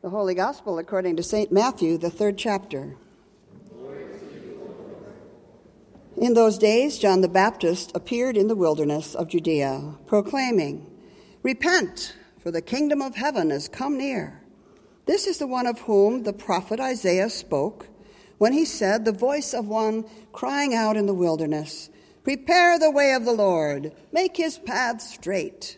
The Holy Gospel according to St. Matthew, the third chapter. In those days, John the Baptist appeared in the wilderness of Judea, proclaiming, Repent, for the kingdom of heaven is come near. This is the one of whom the prophet Isaiah spoke when he said, The voice of one crying out in the wilderness, Prepare the way of the Lord, make his paths straight.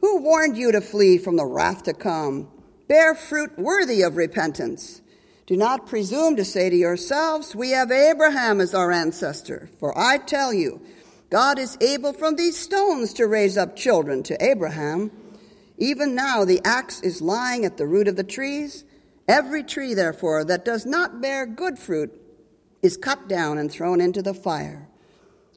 Who warned you to flee from the wrath to come? Bear fruit worthy of repentance. Do not presume to say to yourselves, We have Abraham as our ancestor. For I tell you, God is able from these stones to raise up children to Abraham. Even now the axe is lying at the root of the trees. Every tree, therefore, that does not bear good fruit is cut down and thrown into the fire.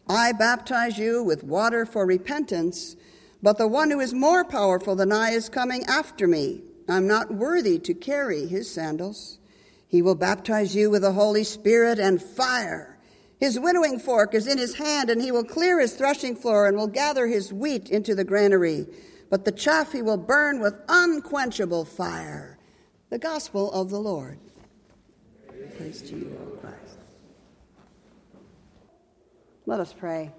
I baptize you with water for repentance. But the one who is more powerful than I is coming after me. I'm not worthy to carry his sandals. He will baptize you with the Holy Spirit and fire. His winnowing fork is in his hand, and he will clear his threshing floor and will gather his wheat into the granary. But the chaff he will burn with unquenchable fire. The gospel of the Lord. Praise to you, O Christ. Let us pray.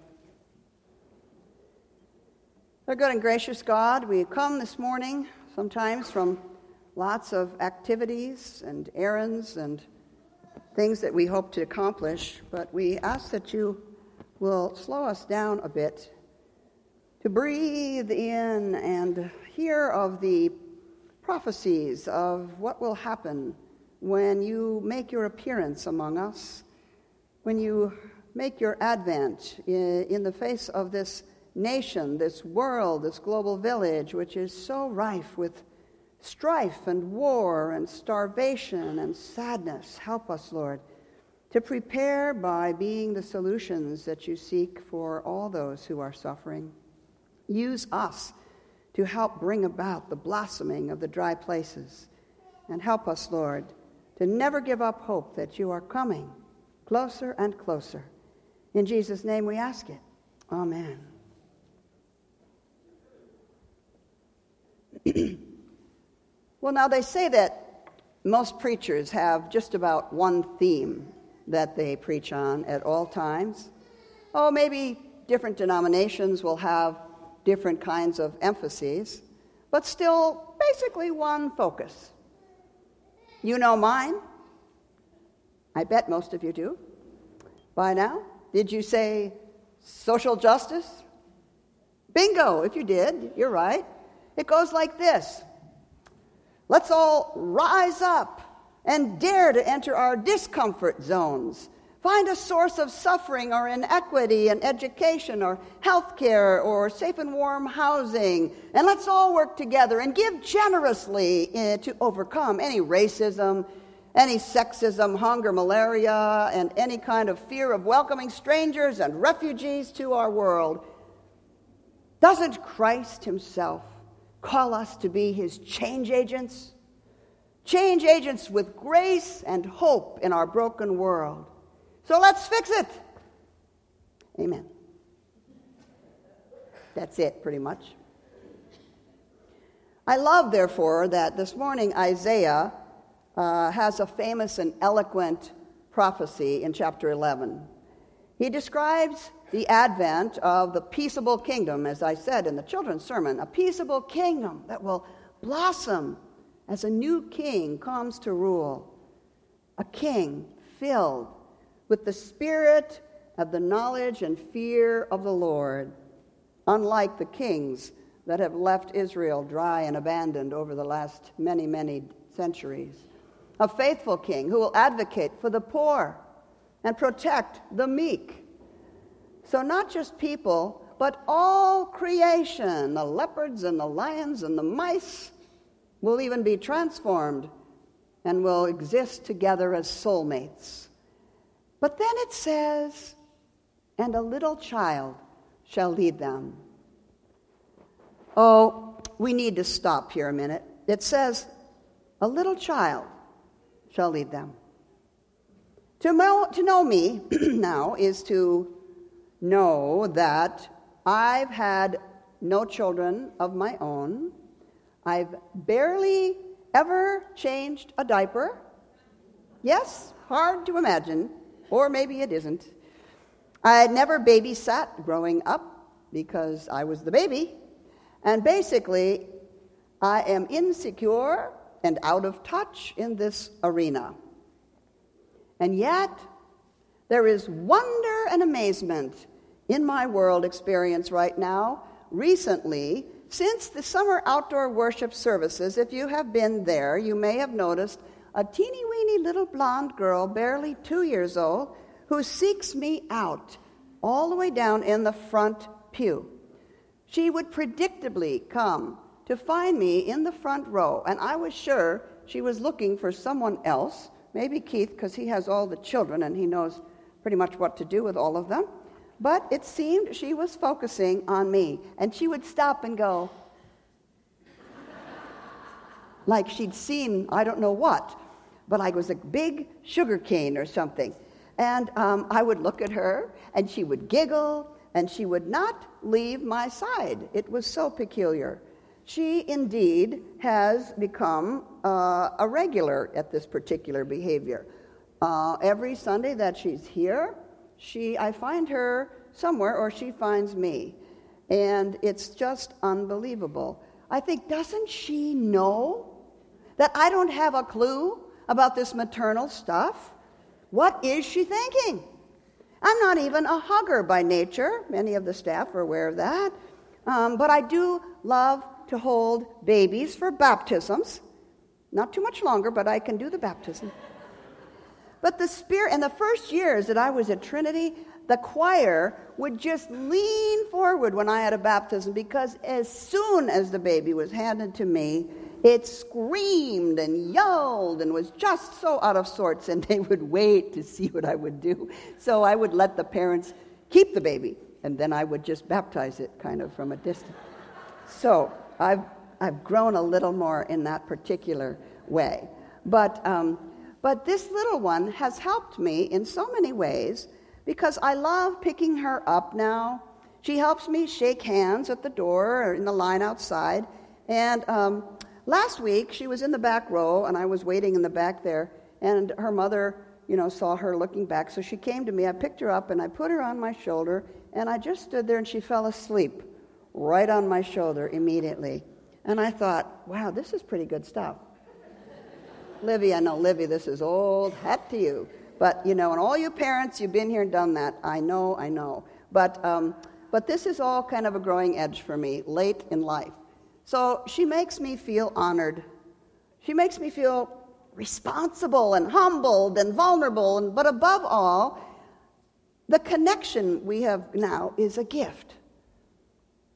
Our good and gracious God, we come this morning sometimes from lots of activities and errands and things that we hope to accomplish, but we ask that you will slow us down a bit to breathe in and hear of the prophecies of what will happen when you make your appearance among us, when you make your advent in, the face of this nation, this world, this global village, which is so rife with strife and war and starvation and sadness. Help us, Lord, to prepare by being the solutions that you seek for all those who are suffering. Use us to help bring about the blossoming of the dry places. And help us, Lord, to never give up hope that you are coming closer and closer. In Jesus' name we ask it. Amen. well, now they say that most preachers have just about one theme that they preach on at all times. Oh, maybe different denominations will have different kinds of emphases, but still basically one focus. You know mine? I bet most of you do. By now, did you say social justice? Bingo, if you did, you're right. It goes like this Let's all rise up and dare to enter our discomfort zones. Find a source of suffering or inequity in education or health care or safe and warm housing. And let's all work together and give generously eh, to overcome any racism, any sexism, hunger, malaria, and any kind of fear of welcoming strangers and refugees to our world. Doesn't Christ Himself call us to be his change agents. Change agents with grace and hope in our broken world. So let's fix it. Amen. That's it, pretty much. I love, therefore, that this morning Isaiah uh, has a famous and eloquent prophecy in chapter 11. He describes the advent of the peaceable kingdom, as I said in the children's sermon, a peaceable kingdom that will blossom as a new king comes to rule. A king filled with the spirit of the knowledge and fear of the Lord, unlike the kings that have left Israel dry and abandoned over the last many, many centuries. A faithful king who will advocate for the poor and protect the meek so, not just people, but all creation, the leopards and the lions and the mice, will even be transformed and will exist together as soulmates. But then it says, and a little child shall lead them. Oh, we need to stop here a minute. It says, a little child shall lead them. To know, to know me now is to know that I've had no children of my own. I've barely ever changed a diaper. Yes, hard to imagine, or maybe it isn't. I had never babysat growing up because I was the baby. And basically, I am insecure and out of touch in this arena. And yet, there is wonder and amazement in my world experience right now. Recently, since the summer outdoor worship services, if you have been there, you may have noticed a teeny weeny little blonde girl, barely two years old, who seeks me out all the way down in the front pew. She would predictably come to find me in the front row, and I was sure she was looking for someone else maybe Keith, because he has all the children and he knows pretty much what to do with all of them. But it seemed she was focusing on me, and she would stop and go, like she'd seen I don't know what, but I was a big sugar cane or something. And um, I would look at her, and she would giggle, and she would not leave my side. It was so peculiar. She indeed has become uh, a regular at this particular behavior. Uh, every Sunday that she's here, she, I find her somewhere or she finds me. And it's just unbelievable. I think, doesn't she know that I don't have a clue about this maternal stuff? What is she thinking? I'm not even a hugger by nature. Many of the staff are aware of that. Um, but I do love to hold babies for baptisms. Not too much longer, but I can do the baptism. But the Spirit, in the first years that I was at Trinity, the choir would just lean forward when I had a baptism because as soon as the baby was handed to me, it screamed and yelled and was just so out of sorts, and they would wait to see what I would do. So I would let the parents keep the baby, and then I would just baptize it kind of from a distance. So I've, I've grown a little more in that particular way. But, um, but this little one has helped me in so many ways because I love picking her up now. She helps me shake hands at the door or in the line outside. And um, last week, she was in the back row, and I was waiting in the back there, and her mother, you know, saw her looking back. So she came to me. I picked her up, and I put her on my shoulder, and I just stood there, and she fell asleep right on my shoulder immediately. And I thought, wow, this is pretty good stuff. Livy, I know, Livy, this is old hat to you. But, you know, and all you parents, you've been here and done that. I know, I know. But, um, but this is all kind of a growing edge for me late in life. So she makes me feel honored. She makes me feel responsible and humbled and vulnerable. And, but above all, the connection we have now is a gift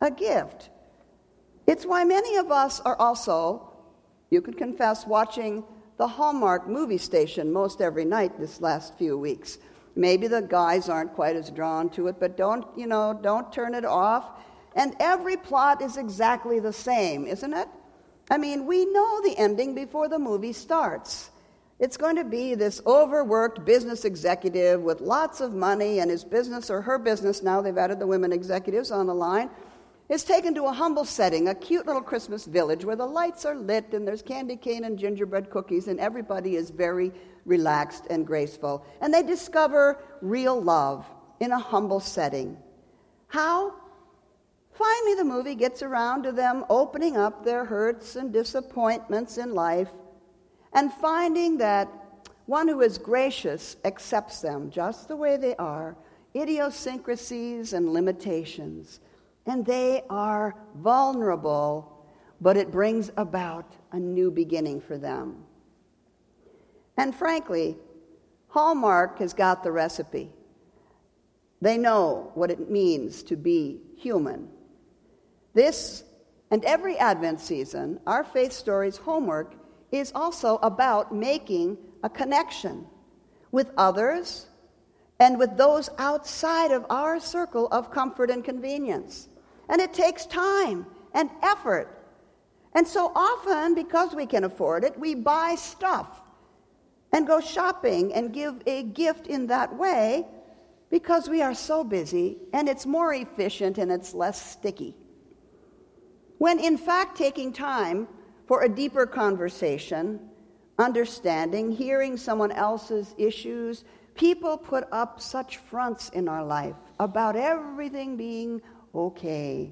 a gift. It's why many of us are also, you could confess, watching the Hallmark movie station most every night this last few weeks. Maybe the guys aren't quite as drawn to it, but don't, you know, don't turn it off. And every plot is exactly the same, isn't it? I mean, we know the ending before the movie starts. It's going to be this overworked business executive with lots of money and his business or her business, now they've added the women executives on the line, is taken to a humble setting, a cute little Christmas village where the lights are lit and there's candy cane and gingerbread cookies, and everybody is very relaxed and graceful. And they discover real love in a humble setting. How? Finally, the movie gets around to them opening up their hurts and disappointments in life and finding that one who is gracious accepts them just the way they are, idiosyncrasies and limitations and they are vulnerable, but it brings about a new beginning for them. And frankly, Hallmark has got the recipe. They know what it means to be human. This and every Advent season, our Faith Stories homework is also about making a connection with others and with those outside of our circle of comfort and convenience. And it takes time and effort. And so often, because we can afford it, we buy stuff and go shopping and give a gift in that way because we are so busy and it's more efficient and it's less sticky. When in fact, taking time for a deeper conversation, understanding, hearing someone else's issues, people put up such fronts in our life about everything being okay.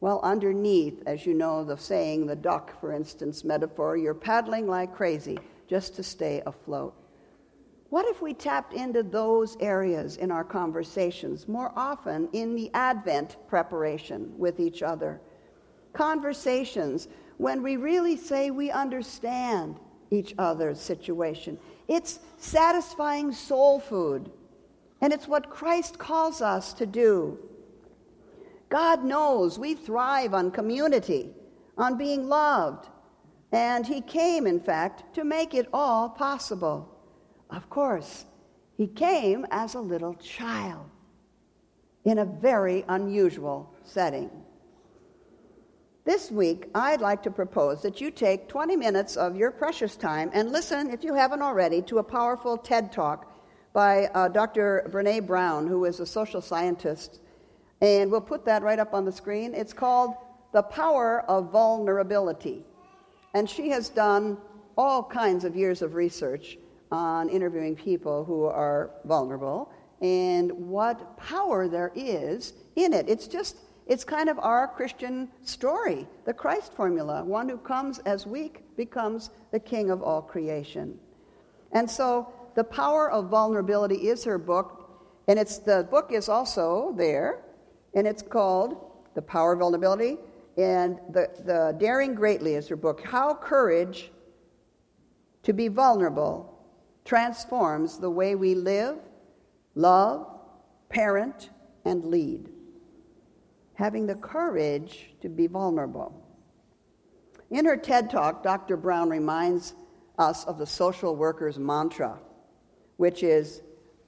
Well, underneath, as you know, the saying, the duck, for instance, metaphor, you're paddling like crazy just to stay afloat. What if we tapped into those areas in our conversations more often in the Advent preparation with each other? Conversations when we really say we understand each other's situation. It's satisfying soul food, and it's what Christ calls us to do. God knows we thrive on community, on being loved, and He came, in fact, to make it all possible. Of course, He came as a little child in a very unusual setting. This week, I'd like to propose that you take 20 minutes of your precious time and listen, if you haven't already, to a powerful TED talk by uh, Dr. Brene Brown, who is a social scientist. And we'll put that right up on the screen. It's called The Power of Vulnerability. And she has done all kinds of years of research on interviewing people who are vulnerable and what power there is in it. It's just it's kind of our Christian story, the Christ formula. One who comes as weak becomes the king of all creation. And so, The Power of Vulnerability is her book, and it's, the book is also there, and it's called The Power of Vulnerability. And the, the Daring Greatly is her book, How Courage to be Vulnerable Transforms the Way We Live, Love, Parent, and Lead having the courage to be vulnerable. In her TED talk, Dr. Brown reminds us of the social worker's mantra, which is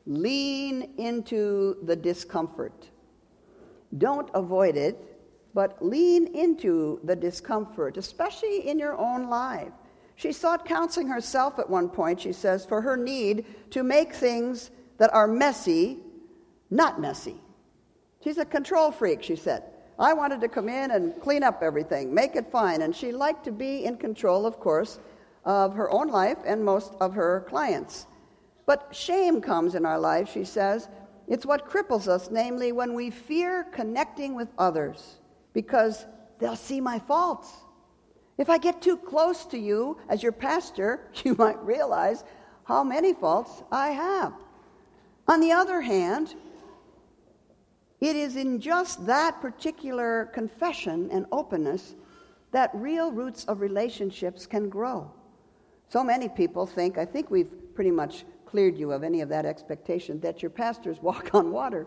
lean into the discomfort. Don't avoid it, but lean into the discomfort, especially in your own life. She sought counseling herself at one point, she says, for her need to make things that are messy not messy. She's a control freak, she said. I wanted to come in and clean up everything, make it fine. And she liked to be in control, of course, of her own life and most of her clients. But shame comes in our life, she says. It's what cripples us, namely when we fear connecting with others because they'll see my faults. If I get too close to you as your pastor, you might realize how many faults I have. On the other hand, it is in just that particular confession and openness that real roots of relationships can grow. So many people think, I think we've pretty much cleared you of any of that expectation, that your pastors walk on water.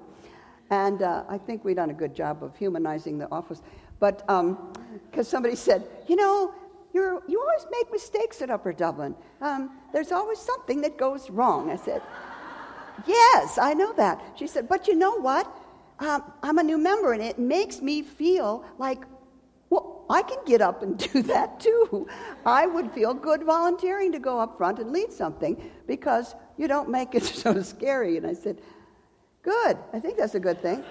And uh, I think we've done a good job of humanizing the office. But because um, somebody said, you know, you you always make mistakes at Upper Dublin. Um, there's always something that goes wrong. I said, yes, I know that. She said, but you know what? um, I'm a new member, and it makes me feel like, well, I can get up and do that too. I would feel good volunteering to go up front and lead something because you don't make it so scary. And I said, Good. I think that's a good thing.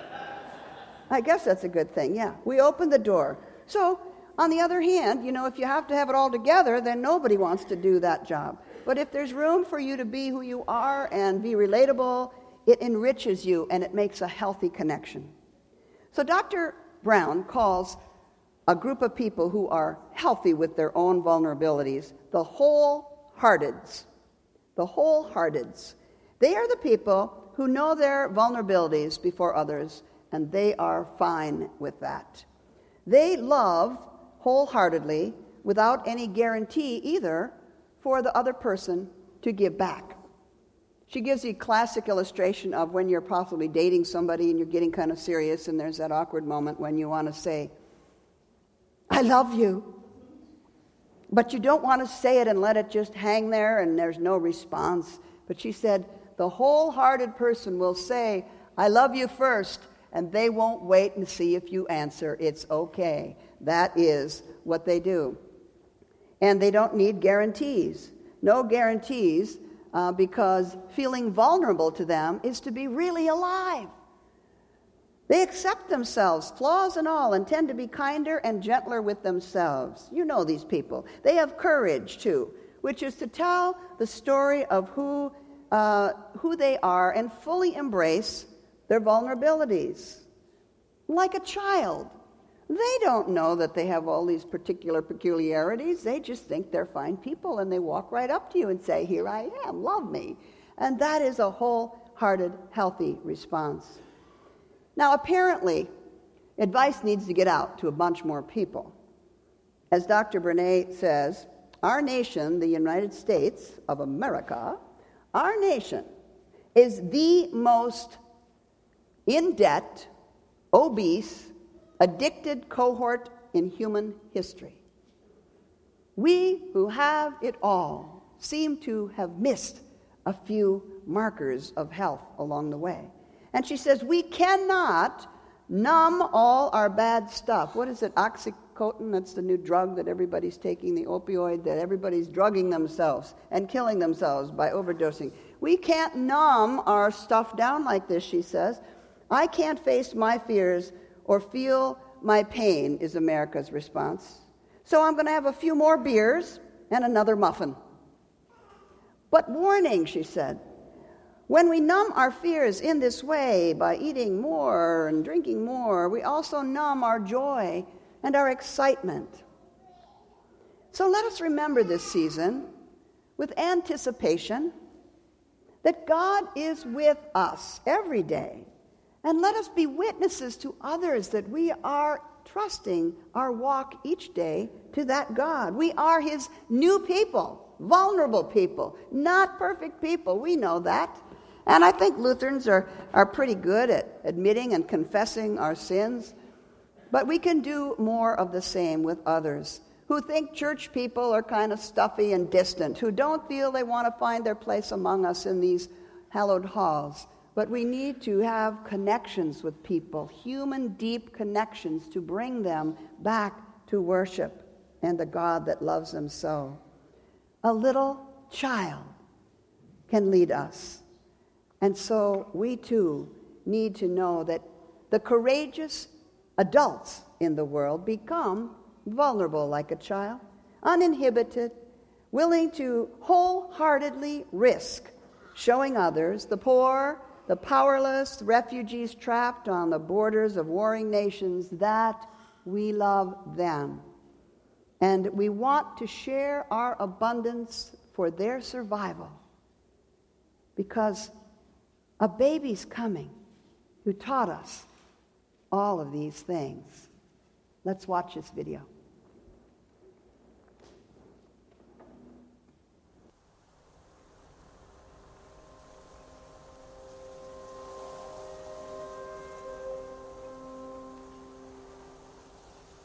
I guess that's a good thing, yeah. We opened the door. So, on the other hand, you know, if you have to have it all together, then nobody wants to do that job. But if there's room for you to be who you are and be relatable it enriches you and it makes a healthy connection. So, Dr. Brown calls a group of people who are healthy with their own vulnerabilities the wholehearteds. The wholehearteds. They are the people who know their vulnerabilities before others, and they are fine with that. They love wholeheartedly without any guarantee either for the other person to give back. She gives a classic illustration of when you're possibly dating somebody and you're getting kind of serious, and there's that awkward moment when you want to say, I love you. but you don't want to say it and let it just hang there and there's no response. But she said, the wholehearted person will say, I love you first, and they won't wait and see if you answer. It's okay. That is what they do. And they don't need guarantees. No guarantees, uh, because feeling vulnerable to them is to be really alive. They accept themselves, flaws and all, and tend to be kinder and gentler with themselves. You know these people. They have courage, too, which is to tell the story of who, uh, who they are and fully embrace their vulnerabilities. Like a child. They don't know that they have all these particular peculiarities. They just think they're fine people and they walk right up to you and say, Here I am, love me. And that is a wholehearted, healthy response. Now, apparently, advice needs to get out to a bunch more people. As Dr. Brene says, our nation, the United States of America, our nation is the most in debt, obese, addicted cohort in human history. We who have it all seem to have missed a few markers of health along the way. And she says, We cannot numb all our bad stuff. What is it? Oxycontin? That's the new drug that everybody's taking, the opioid, that everybody's drugging themselves and killing themselves by overdosing. We can't numb our stuff down like this, she says. I can't face my fears or feel my pain, is America's response. So I'm going to have a few more beers and another muffin. But warning, she said, when we numb our fears in this way by eating more and drinking more, we also numb our joy and our excitement. So let us remember this season with anticipation that God is with us every day. And let us be witnesses to others that we are trusting our walk each day to that God. We are His new people, vulnerable people, not perfect people. We know that. And I think Lutherans are, are pretty good at admitting and confessing our sins. But we can do more of the same with others who think church people are kind of stuffy and distant, who don't feel they want to find their place among us in these hallowed halls. But we need to have connections with people, human, deep connections, to bring them back to worship and the God that loves them so. A little child can lead us. And so we too need to know that the courageous adults in the world become vulnerable like a child, uninhibited, willing to wholeheartedly risk showing others, the poor, the powerless, refugees trapped on the borders of warring nations, that we love them. And we want to share our abundance for their survival because a baby's coming who taught us all of these things. Let's watch this video.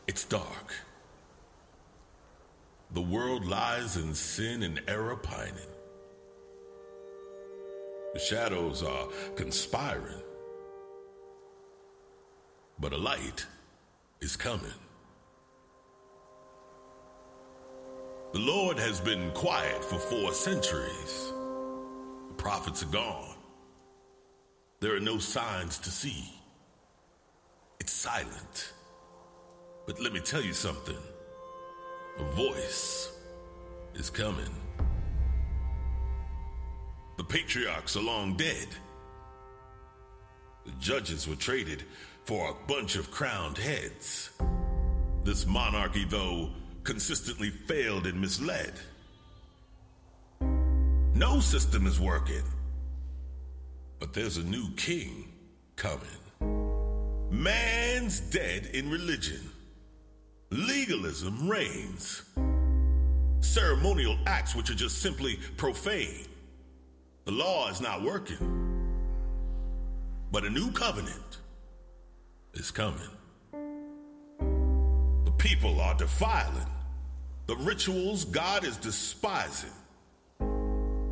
It's dark. The world lies in sin and error pining. The shadows are conspiring. But a light is coming. The Lord has been quiet for four centuries. The prophets are gone. There are no signs to see. It's silent. But let me tell you something a voice is coming. The patriarchs are long dead. The judges were traded for a bunch of crowned heads. This monarchy, though, consistently failed and misled. No system is working. But there's a new king coming. Man's dead in religion. Legalism reigns. Ceremonial acts which are just simply profane. The law is not working. But a new covenant is coming. The people are defiling the rituals God is despising.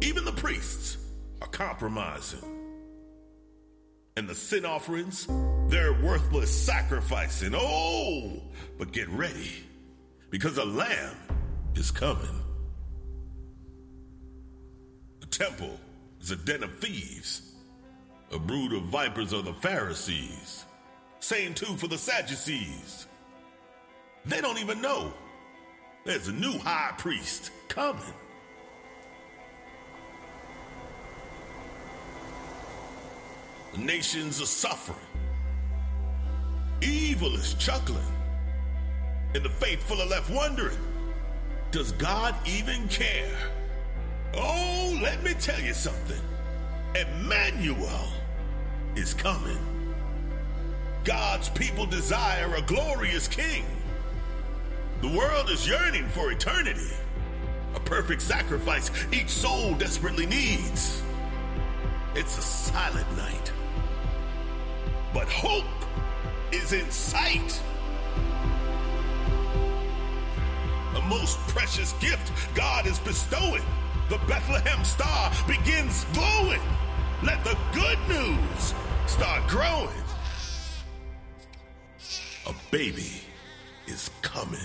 Even the priests are compromising. And the sin offerings, they're worthless sacrificing. Oh, but get ready because a lamb is coming. The temple is a den of thieves. A brood of vipers are the Pharisees. Same too for the Sadducees. They don't even know there's a new high priest coming. The nations are suffering. Evil is chuckling. And the faithful are left wondering does God even care? Oh, let me tell you something. Emmanuel is coming. God's people desire a glorious king. The world is yearning for eternity, a perfect sacrifice each soul desperately needs. It's a silent night, but hope is in sight. A most precious gift God is bestowing. The Bethlehem star begins glowing. Let the good news start growing. A baby is coming.